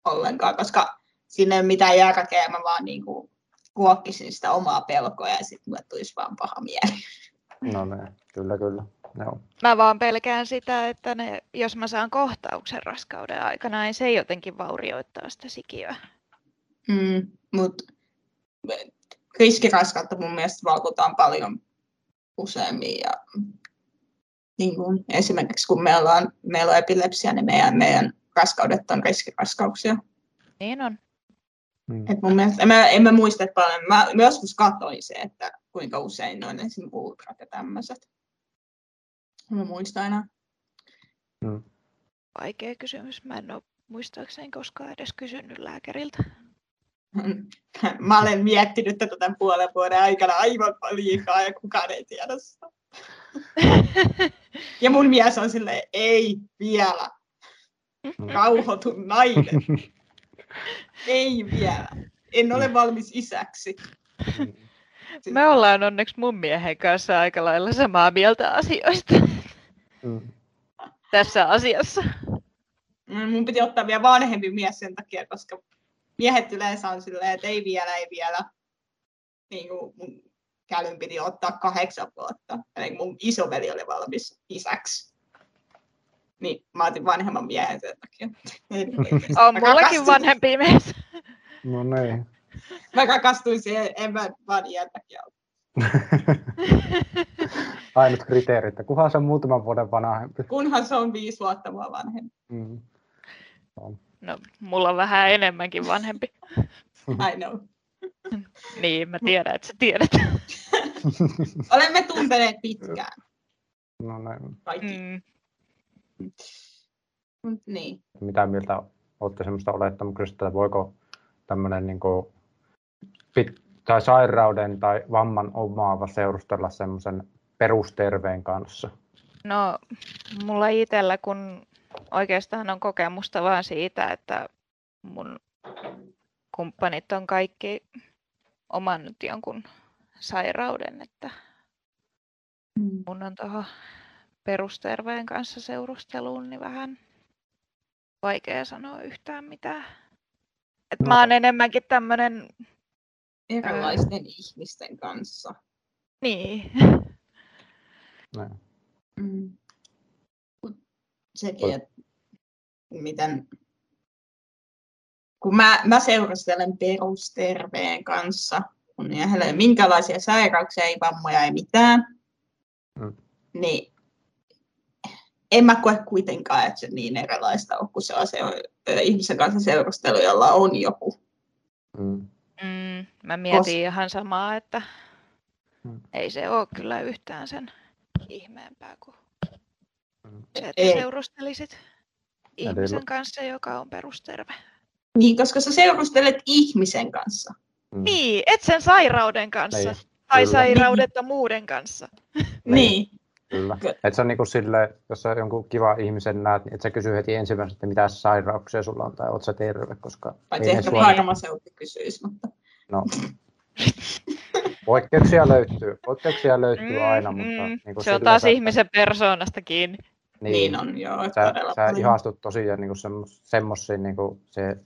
ollenkaan, koska sinne ei ole mitään järkeä, mä vaan niin kuin kuokkisin sitä omaa pelkoa ja sitten mulle tulisi vaan paha mieli. No niin, kyllä kyllä. Joo. Mä vaan pelkään sitä, että ne, jos mä saan kohtauksen raskauden aikana, niin se jotenkin vaurioittaa sitä sikiöä. Mm, Mutta riskiraskautta mun mielestä valvotaan paljon useammin. Ja, niin kuin, esimerkiksi kun meillä on, meillä on epilepsia, niin meidän, meidän raskaudet on riskiraskauksia. Niin on. Mm. Et mun mielestä, en, mä, en mä muista että paljon. Mä, mä joskus katsoin se, että kuinka usein on esimerkiksi ultrat ja tämmöiset. Mä muistan aina. Mm. Vaikea kysymys. Mä en ole muistaakseni koskaan edes kysynyt lääkäriltä. Mä olen miettinyt tätä tämän puolen vuoden aikana aivan liikaa ja kukaan ei tiedä sitä. *laughs* Ja mun mies on silleen, ei vielä, Mm. rauhoitu nainen, *laughs* ei vielä. En ole valmis isäksi. Mm. Me ollaan onneksi mun miehen kanssa aika lailla samaa mieltä asioista Mm. tässä asiassa. Mm, Mun piti ottaa vielä vanhempi mies sen takia, koska miehet yleensä on silleen, että ei vielä, ei vielä. Niin kuin mun kälyn piti ottaa kahdeksan vuotta. Eli mun isoveli oli valmis isäksi. Niin mä otin vanhemman miehen sen takia. *laughs* On mullakin vanhempi mies. No niin. Mä rakastuin siihen, en mä vaan iän takia. ole. *laughs* Ainut kriteeri, että kunhan se on muutaman vuoden vanhempi. Kunhan se on viisi vuotta mua vanhempi. Mm. No, mulla on vähän enemmänkin vanhempi. *laughs* I know. *laughs* Niin, mä tiedän, että sä tiedät. *laughs* Olemme tunteneet pitkään No kaikki. Mm. Mut niin. Mitä mieltä olette semmoista olettamuksesta, että voiko tämmöinen niin pit- tai sairauden tai vamman omaava seurustella semmoisen perusterveen kanssa? No, mulla itsellä, kun oikeastaan on kokemusta vaan siitä, että mun kumppanit on kaikki omannut jonkun sairauden, että Mm. mun on tuohon perusterveen kanssa seurusteluun niin vähän vaikea sanoa yhtään mitään. Et No. mä oon enemmänkin tämmönen, Erilaisten ihmisten kanssa. niin, Näin. Mm. Mut Sekin, että miten kun mä, mä seurustelen perusterveen kanssa, kun hänellä ei ole minkälaisia sairauksia, ei vammoja, ei mitään, Mm. niin en mä koe kuitenkaan, että se niin erilaista on kuin ö, ihmisen kanssa seurustelu, jolla on joku. Mm. mm, mä mietin Kos- ihan samaa, että Mm. ei se ole kyllä yhtään sen ihmeempää kuin Mm. se, että Ei. seurustelisit ihmisen kanssa, joka on perusterve. Niin, koska sä seurustelet ihmisen kanssa. Mm. Niin, et sen sairauden kanssa. Niin, Tai kyllä. sairaudettomuuden kanssa. Niin. Kyllä. Ky- Et se on niinku sille, jos sä jonkun kiva ihmisen näet, niin et sä kysy heti ensimmäisenä, että mitä sairauksia sulla on tai oot sä terve, koska Paitsi ehkä sua... farmaseutti kysyisi, mutta No, *laughs* poikkeuksia löytyy, poikkeuksia löytyy Mm, aina, mutta mm. niinku Se on taas sä- ihmisen persoonasta kiinni. Niin, niin on joo. sä, sä paljon. ihastut tosiaan semmos, semmoisiin niinku se,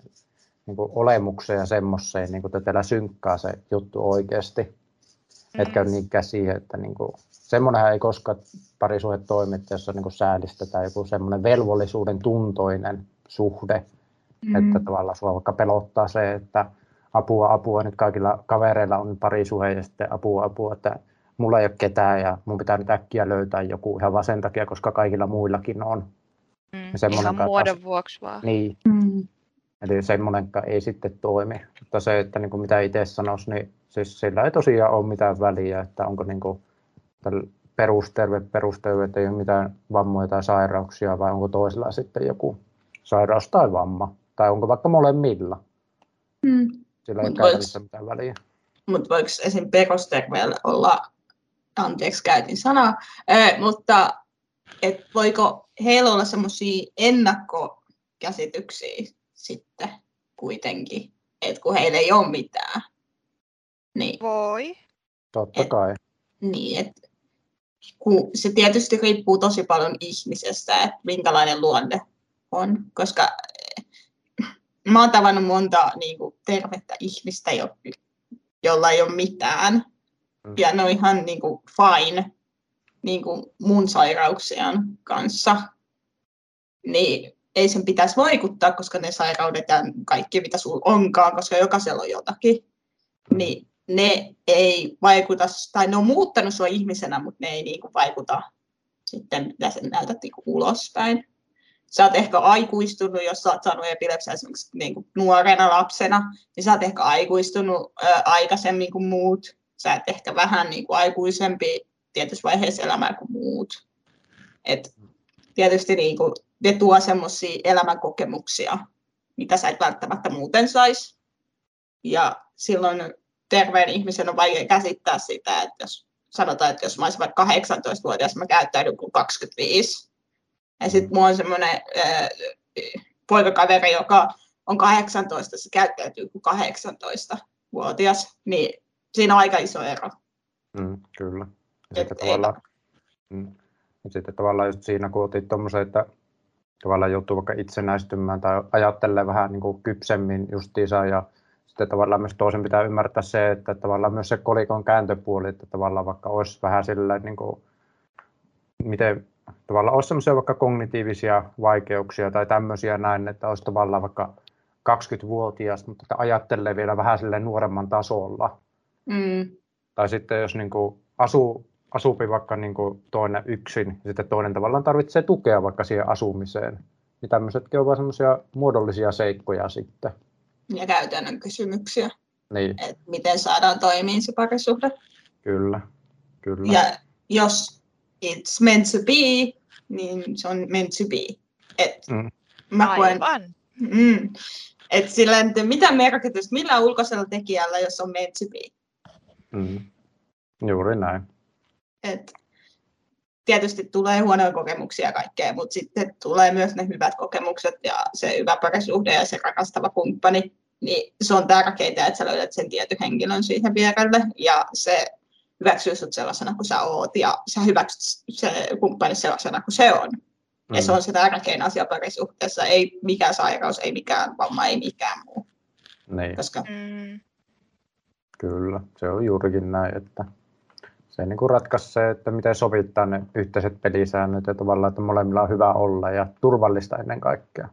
niinku olemukseen ja semmoiseen, niinku, että teillä synkkää se juttu oikeasti. Mm. Etkä niinkään siihen, että niinku, semmoinenhan ei koskaan parisuhde toimi, jos on niinku säällistä tai joku semmoinen velvollisuuden tuntoinen suhde, Mm. että tavallaan sua vaikka pelottaa se, että apua, apua, nyt kaikilla kavereilla on parisuhe ja sitten apua, apua, että mulla ei ole ketään ja mun pitää nyt äkkiä löytää joku ihan vaan sen takia, koska kaikilla muillakin on. Mm. Ihan muodon taas- vuoksi vaan. Niin, Mm. eli semmoinenkaan ei sitten toimi. Mutta se, että niin kuin mitä itse sanoisi, niin siis sillä ei tosiaan ole mitään väliä, että onko niin kuin perusterve, perusterve, että ei ole mitään vammoja tai sairauksia, vai onko toisella sitten joku sairaus tai vamma, tai onko vaikka molemmilla. Mm. Sillä ei Mut ole mitään väliä. Mutta voiko esim. perusterveellä olla, anteeksi käytin sanaa, ö, mutta et voiko heillä olla semmoisia ennakkokäsityksiä sitten kuitenkin, että kun heillä ei ole mitään, niin, Voi. Totta Et- kai. niin et, kun se tietysti riippuu tosi paljon ihmisestä, että minkälainen luonne on, koska eh, mä oon tavannut monta niin kuin, tervettä ihmistä, jo, jolla ei ole mitään. Ja ne on ihan niin kuin, fine, niin kuin mun sairauksien kanssa, niin ei sen pitäisi vaikuttaa, koska ne sairaudet ja kaikki, mitä sulla onkaan, koska jokaisella on jotakin, niin ne ei vaikuta, tai ne on muuttanut sua ihmisenä, mutta ne ei niin kuin vaikuta sitten, mitä sen näytät niin kuin ulospäin. Sä oot ehkä aikuistunut, jos sä oot saanut epilepsia esimerkiksi niin kuin nuorena lapsena, niin sä oot ehkä aikuistunut ää, aikaisemmin kuin muut. Sä oot ehkä vähän niin kuin aikuisempi tietyssä vaiheessa elämää kuin muut. Et tietysti niin kuin, ne tuo semmoisia elämänkokemuksia, mitä sä et välttämättä muuten saisi. Ja silloin terveen ihmisen on vaikea käsittää sitä, että jos sanotaan, että jos mä olisin vaikka 18-vuotias, mä käyttäydyn kuin 25. Ja sitten mulla on semmoinen äh, poikakaveri, joka on 18, se käyttäytyy kuin 18-vuotias, niin siinä on aika iso ero. Mm, kyllä. Ja sitten tavallaan, mm, ja sitten tavallaan just siinä, kun otit tuommoisen, että tavallaan joutuu vaikka itsenäistymään tai ajattelee vähän niin kuin kypsemmin justiinsa ja sitten tavallaan myös toisen pitää ymmärtää se, että tavallaan myös se kolikon kääntöpuoli, että tavallaan vaikka olisi vähän sillä, niin kuin, miten tavallaan olisi sellaisia vaikka kognitiivisia vaikeuksia tai tämmöisiä näin, että olisi tavallaan vaikka 20-vuotias, mutta että ajattelee vielä vähän sille nuoremman tasolla. Mm. Tai sitten jos niin kuin asuu, asuupi vaikka niin kuin toinen yksin, ja sitten toinen tavallaan tarvitsee tukea vaikka siihen asumiseen, niin tämmöisetkin ovat semmoisia muodollisia seikkoja sitten ja käytännön kysymyksiä, Niin, että miten saadaan toimiin se parisuhde. kyllä. kyllä. Ja jos it's meant to be, niin se on meant to be. Et Mm. mä koen, Aivan. mm, et sillä ole mitään merkitystä millään ulkoisella tekijällä, jos on meant to be. Mm. Juuri näin. Et tietysti tulee huonoja kokemuksia kaikkea, mutta sitten tulee myös ne hyvät kokemukset ja se hyvä parisuhde ja se rakastava kumppani. Niin se on tärkeintä, että sä löydät sen tietyn henkilön siihen vierelle ja se hyväksyy sut sellaisena kuin sä oot ja sä hyväksyt se kumppani sellaisena kuin se on. Ja se Mm. on se tärkein asia parisuhteessa, ei mikään sairaus, ei mikään vamma, ei mikään muu. Niin, Koska Mm. Kyllä. Se on juurikin näin, että se niin kuin ratkaisee, että miten sovittaa ne yhteiset pelisäännöt ja tavallaan, että molemmilla on hyvä olla ja turvallista ennen kaikkea.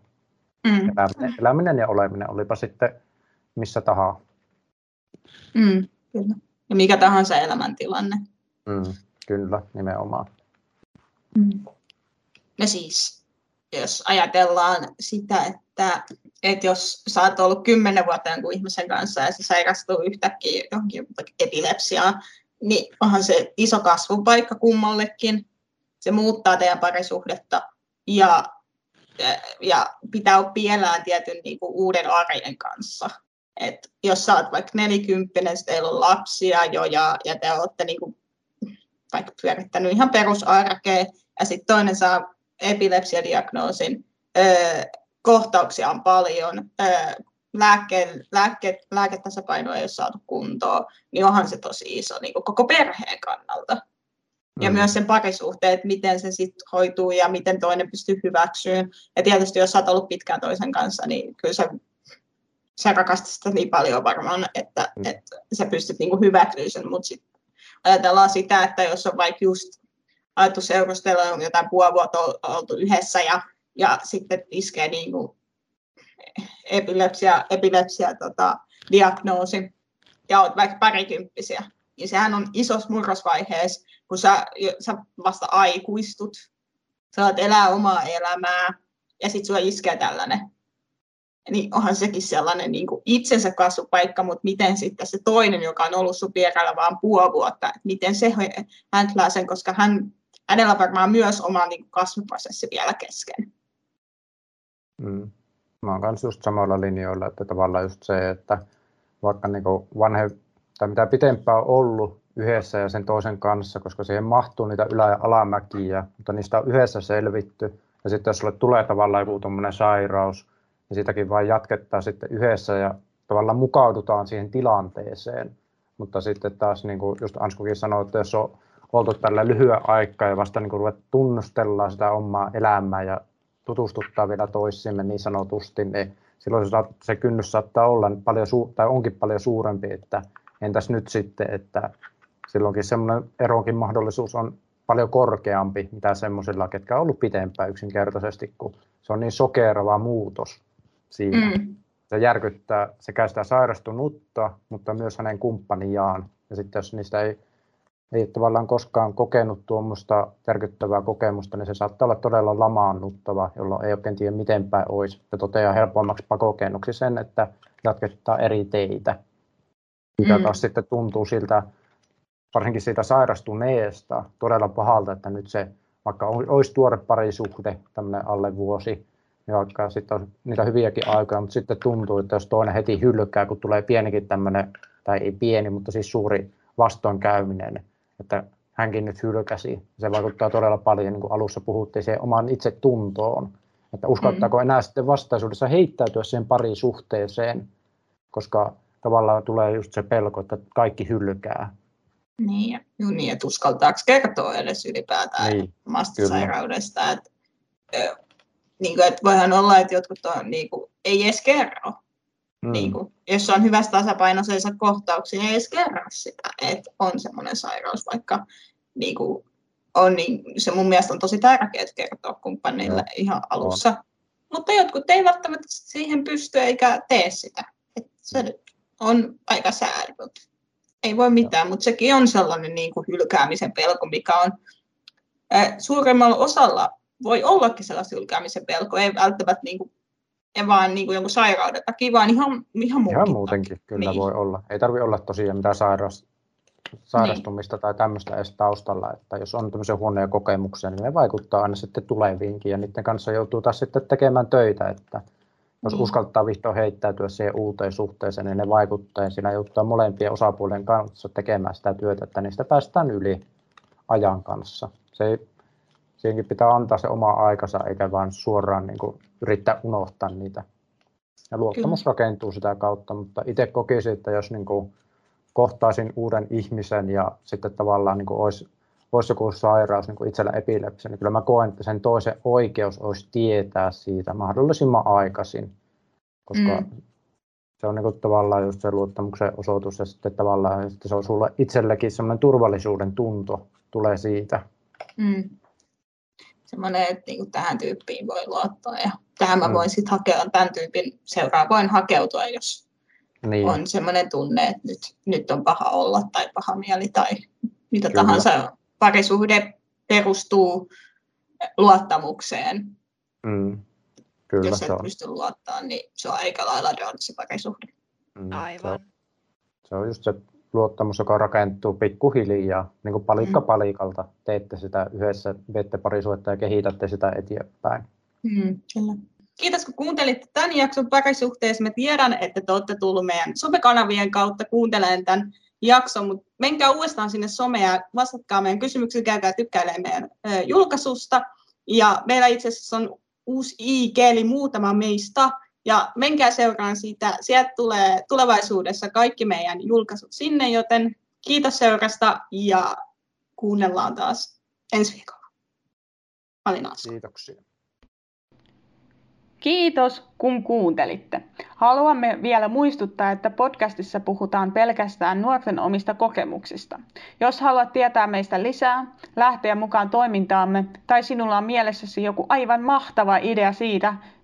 mm, Eläminen, eläminen ja oleminen, olipa sitten missä tahansa. mm, kyllä. Ja mikä tahansa elämäntilanne. Mm, kyllä, nimenomaan. Mm. No siis, jos ajatellaan sitä, että, että jos sä oot ollut kymmenen vuotta jonkun ihmisen kanssa ja se sairastuu yhtäkkiä johonkin epilepsiaan, niin onhan se iso kasvupaikka kummallekin. Se muuttaa teidän parisuhdetta ja, ja pitää oppia elämään tietyn niin kuin uuden arjen kanssa. Et jos sä oot vaikka nelikymppinen, teillä on lapsia jo ja, ja te olette niin kuin, vaikka pyörittänyt ihan perusarkea, ja sitten toinen saa epilepsiadiagnoosin, öö, kohtauksia on paljon, lääke, lääke, lääketasapainoa ei ole saatu kuntoon, niin onhan se tosi iso niin kuin koko perheen kannalta. Ja Mm. myös sen parisuhteen, että miten se sitten hoituu ja miten toinen pystyy hyväksyyn. Ja tietysti jos oot ollut pitkään toisen kanssa, niin kyllä sä, sä rakastat sitä niin paljon varmaan, että, Mm. että sä pystyt niinku hyväksymään sen. Mutta sitten ajatellaan sitä, että jos on vaikka just alettu seurustella on jotain puoli vuotta ol- oltu yhdessä ja, ja sitten iskee niinku epilepsia, epilepsia tota, diagnoosi ja olet vaikka parikymppisiä, niin sehän on isossa murrosvaiheessa, kun sä, sä vasta aikuistut, olet elää omaa elämää ja sitten sulla iskee tällainen. Niin onhan sekin sellainen niin kuin itsensä kasvupaikka, mutta miten sitten se toinen, joka on ollut sun vierellä vaan puoli vuotta, että miten se häntlää sen, koska hän, hänellä varmaan myös oma niin kuin kasvuprosessi vielä kesken. Mm. Mä oon kanssa just samoilla linjoilla, että tavallaan just se, että vaikka niin vanhe, tai mitä pitempään on ollut yhdessä ja sen toisen kanssa, koska siihen mahtuu niitä ylä- ja alamäkiä, mutta niistä on yhdessä selvitty. Ja sitten jos sulle tulee tavallaan joku tuommoinen sairaus, niin sitäkin vaan jatkettaa sitten yhdessä ja tavallaan mukaudutaan siihen tilanteeseen. Mutta sitten taas, niin kuin just Anskukin sanoi, että jos on oltu tällä lyhyen aikaa ja vasta niin ruvet tunnustellaan sitä omaa elämää ja tutustuttaa vielä toisiimme niin sanotusti, niin silloin se kynnys saattaa olla paljon, su- tai onkin paljon suurempi, että entäs nyt sitten, että silloinkin semmoinen eronkin mahdollisuus on paljon korkeampi, mitä semmoisilla, ketkä on ollut pitempään yksinkertaisesti, kun se on niin sokerava muutos siinä. Mm. Se järkyttää sekä sitä sairastunutta, mutta myös hänen kumppaniaan. Ja sitten jos niistä ei, ei tavallaan koskaan kokenut tuommoista järkyttävää kokemusta, niin se saattaa olla todella lamaannuttava, jolloin ei oikein tiedä miten päin olisi. Se toteaa helpommaksi pakokennuksi sen, että jatketaan eri teitä, mikä mm. taas sitten tuntuu siltä, varsinkin siitä sairastuneesta todella pahalta, että nyt se, vaikka olisi tuore parisuhde, tämmöinen alle vuosi, niin vaikka sitten on niitä hyviäkin aikoja, mutta sitten tuntuu, että jos toinen heti hylkää, kun tulee pienikin tämmöinen, tai ei pieni, mutta siis suuri vastoinkäyminen, että hänkin nyt hylkäsi. Se vaikuttaa todella paljon, niin kuin alussa puhuttiin, siihen omaan itse tuntoon, että uskaltaako mm. enää sitten vastaisuudessa heittäytyä siihen parisuhteeseen, koska tavallaan tulee just se pelko, että kaikki hylkää. Niin, ja, niin että uskaltaako kertoa edes ylipäätään niin, omasta sairaudesta. Että, niin kuin, että voihan olla, että jotkut on, niin kuin, ei edes kerro. Mm. Niin kuin, jos on hyvässä tasapainoisessa kohtauksia, niin ei edes kerro sitä, että on semmoinen sairaus, vaikka niin kuin, on, niin se mun mielestä on tosi tärkeää kertoa kumppanille no. ihan alussa. On. Mutta jotkut ei välttämättä siihen pysty eikä tee sitä. Et se on aika sääli, ei voi mitään, mutta sekin on sellainen niin kuin hylkäämisen pelko, mikä on suurimmalla osalla voi ollakin sellaista hylkäämisen pelko, ei välttämättä niin kuin, ei vaan niin kuin jonkun sairauden takia, vaan ihan, ihan, ihan muutenkin takia. kyllä niin. voi olla. Ei tarvitse olla tosiaan mitään sairaus, sairastumista niin. tai tämmöistä edes taustalla, että jos on tämmöisiä huonoja kokemuksia, niin ne vaikuttaa aina sitten tuleviinkin ja niiden kanssa joutuu taas sitten tekemään töitä, että jos mm. uskaltaa vihdoin heittäytyä siihen uuteen suhteeseen, niin ne vaikuttaa ja siinä joutuu molempien osapuolien kanssa tekemään sitä työtä, että niistä päästään yli ajan kanssa. Se ei, siihenkin pitää antaa se oma aikansa, eikä vain suoraan niin kuin, yrittää unohtaa niitä. Ja luottamus Kyllä. rakentuu sitä kautta, mutta itse kokisin, että jos niin kuin, kohtaisin uuden ihmisen ja sitten tavallaan niin kuin, olisi olisi joku sairaus, niin kuin itsellä epilepsia, niin kyllä mä koen, että sen toisen oikeus olisi tietää siitä mahdollisimman aikaisin, koska mm. se on niin kuin tavallaan just se luottamuksen osoitus ja sitten tavallaan että se on sulle itsellekin semmoinen turvallisuuden tunto tulee siitä. Mm. Semmoinen, että niin kuin tähän tyyppiin voi luottaa ja tähän mä mm. voin sitten hakea, tämän tyypin seuraa voin hakeutua, jos niin. on semmoinen tunne, että nyt, nyt on paha olla tai paha mieli tai mitä Kyllä. tahansa parisuhde perustuu luottamukseen. Mm. Kyllä, Jos et pysty luottamaan, niin se on aika lailla se parisuhde. Mm. Aivan. Se, se on just se luottamus, joka rakentuu pikkuhiljaa, niin kuin palikka mm. palikalta. Teette sitä yhdessä, veette parisuhdetta ja kehitätte sitä eteenpäin. Mm, kyllä. Kiitos kun kuuntelitte tämän jakson parisuhteessa. Mä tiedän, että te olette tullut meidän somekanavien kautta kuuntelemaan tämän jakson, mutta menkää uudestaan sinne somea ja vastatkaa meidän kysymyksiä, käykää tykkäilemään meidän ö, julkaisusta. Ja meillä itse asiassa on uusi IG, eli muutama meistä, ja menkää seuraan siitä. Sieltä tulee tulevaisuudessa kaikki meidän julkaisut sinne, joten kiitos seurasta ja kuunnellaan taas ensi viikolla. Kiitoksia. Kiitos, kun kuuntelitte. Haluamme vielä muistuttaa, että podcastissa puhutaan pelkästään nuorten omista kokemuksista. Jos haluat tietää meistä lisää, lähteä mukaan toimintaamme tai sinulla on mielessäsi joku aivan mahtava idea siitä,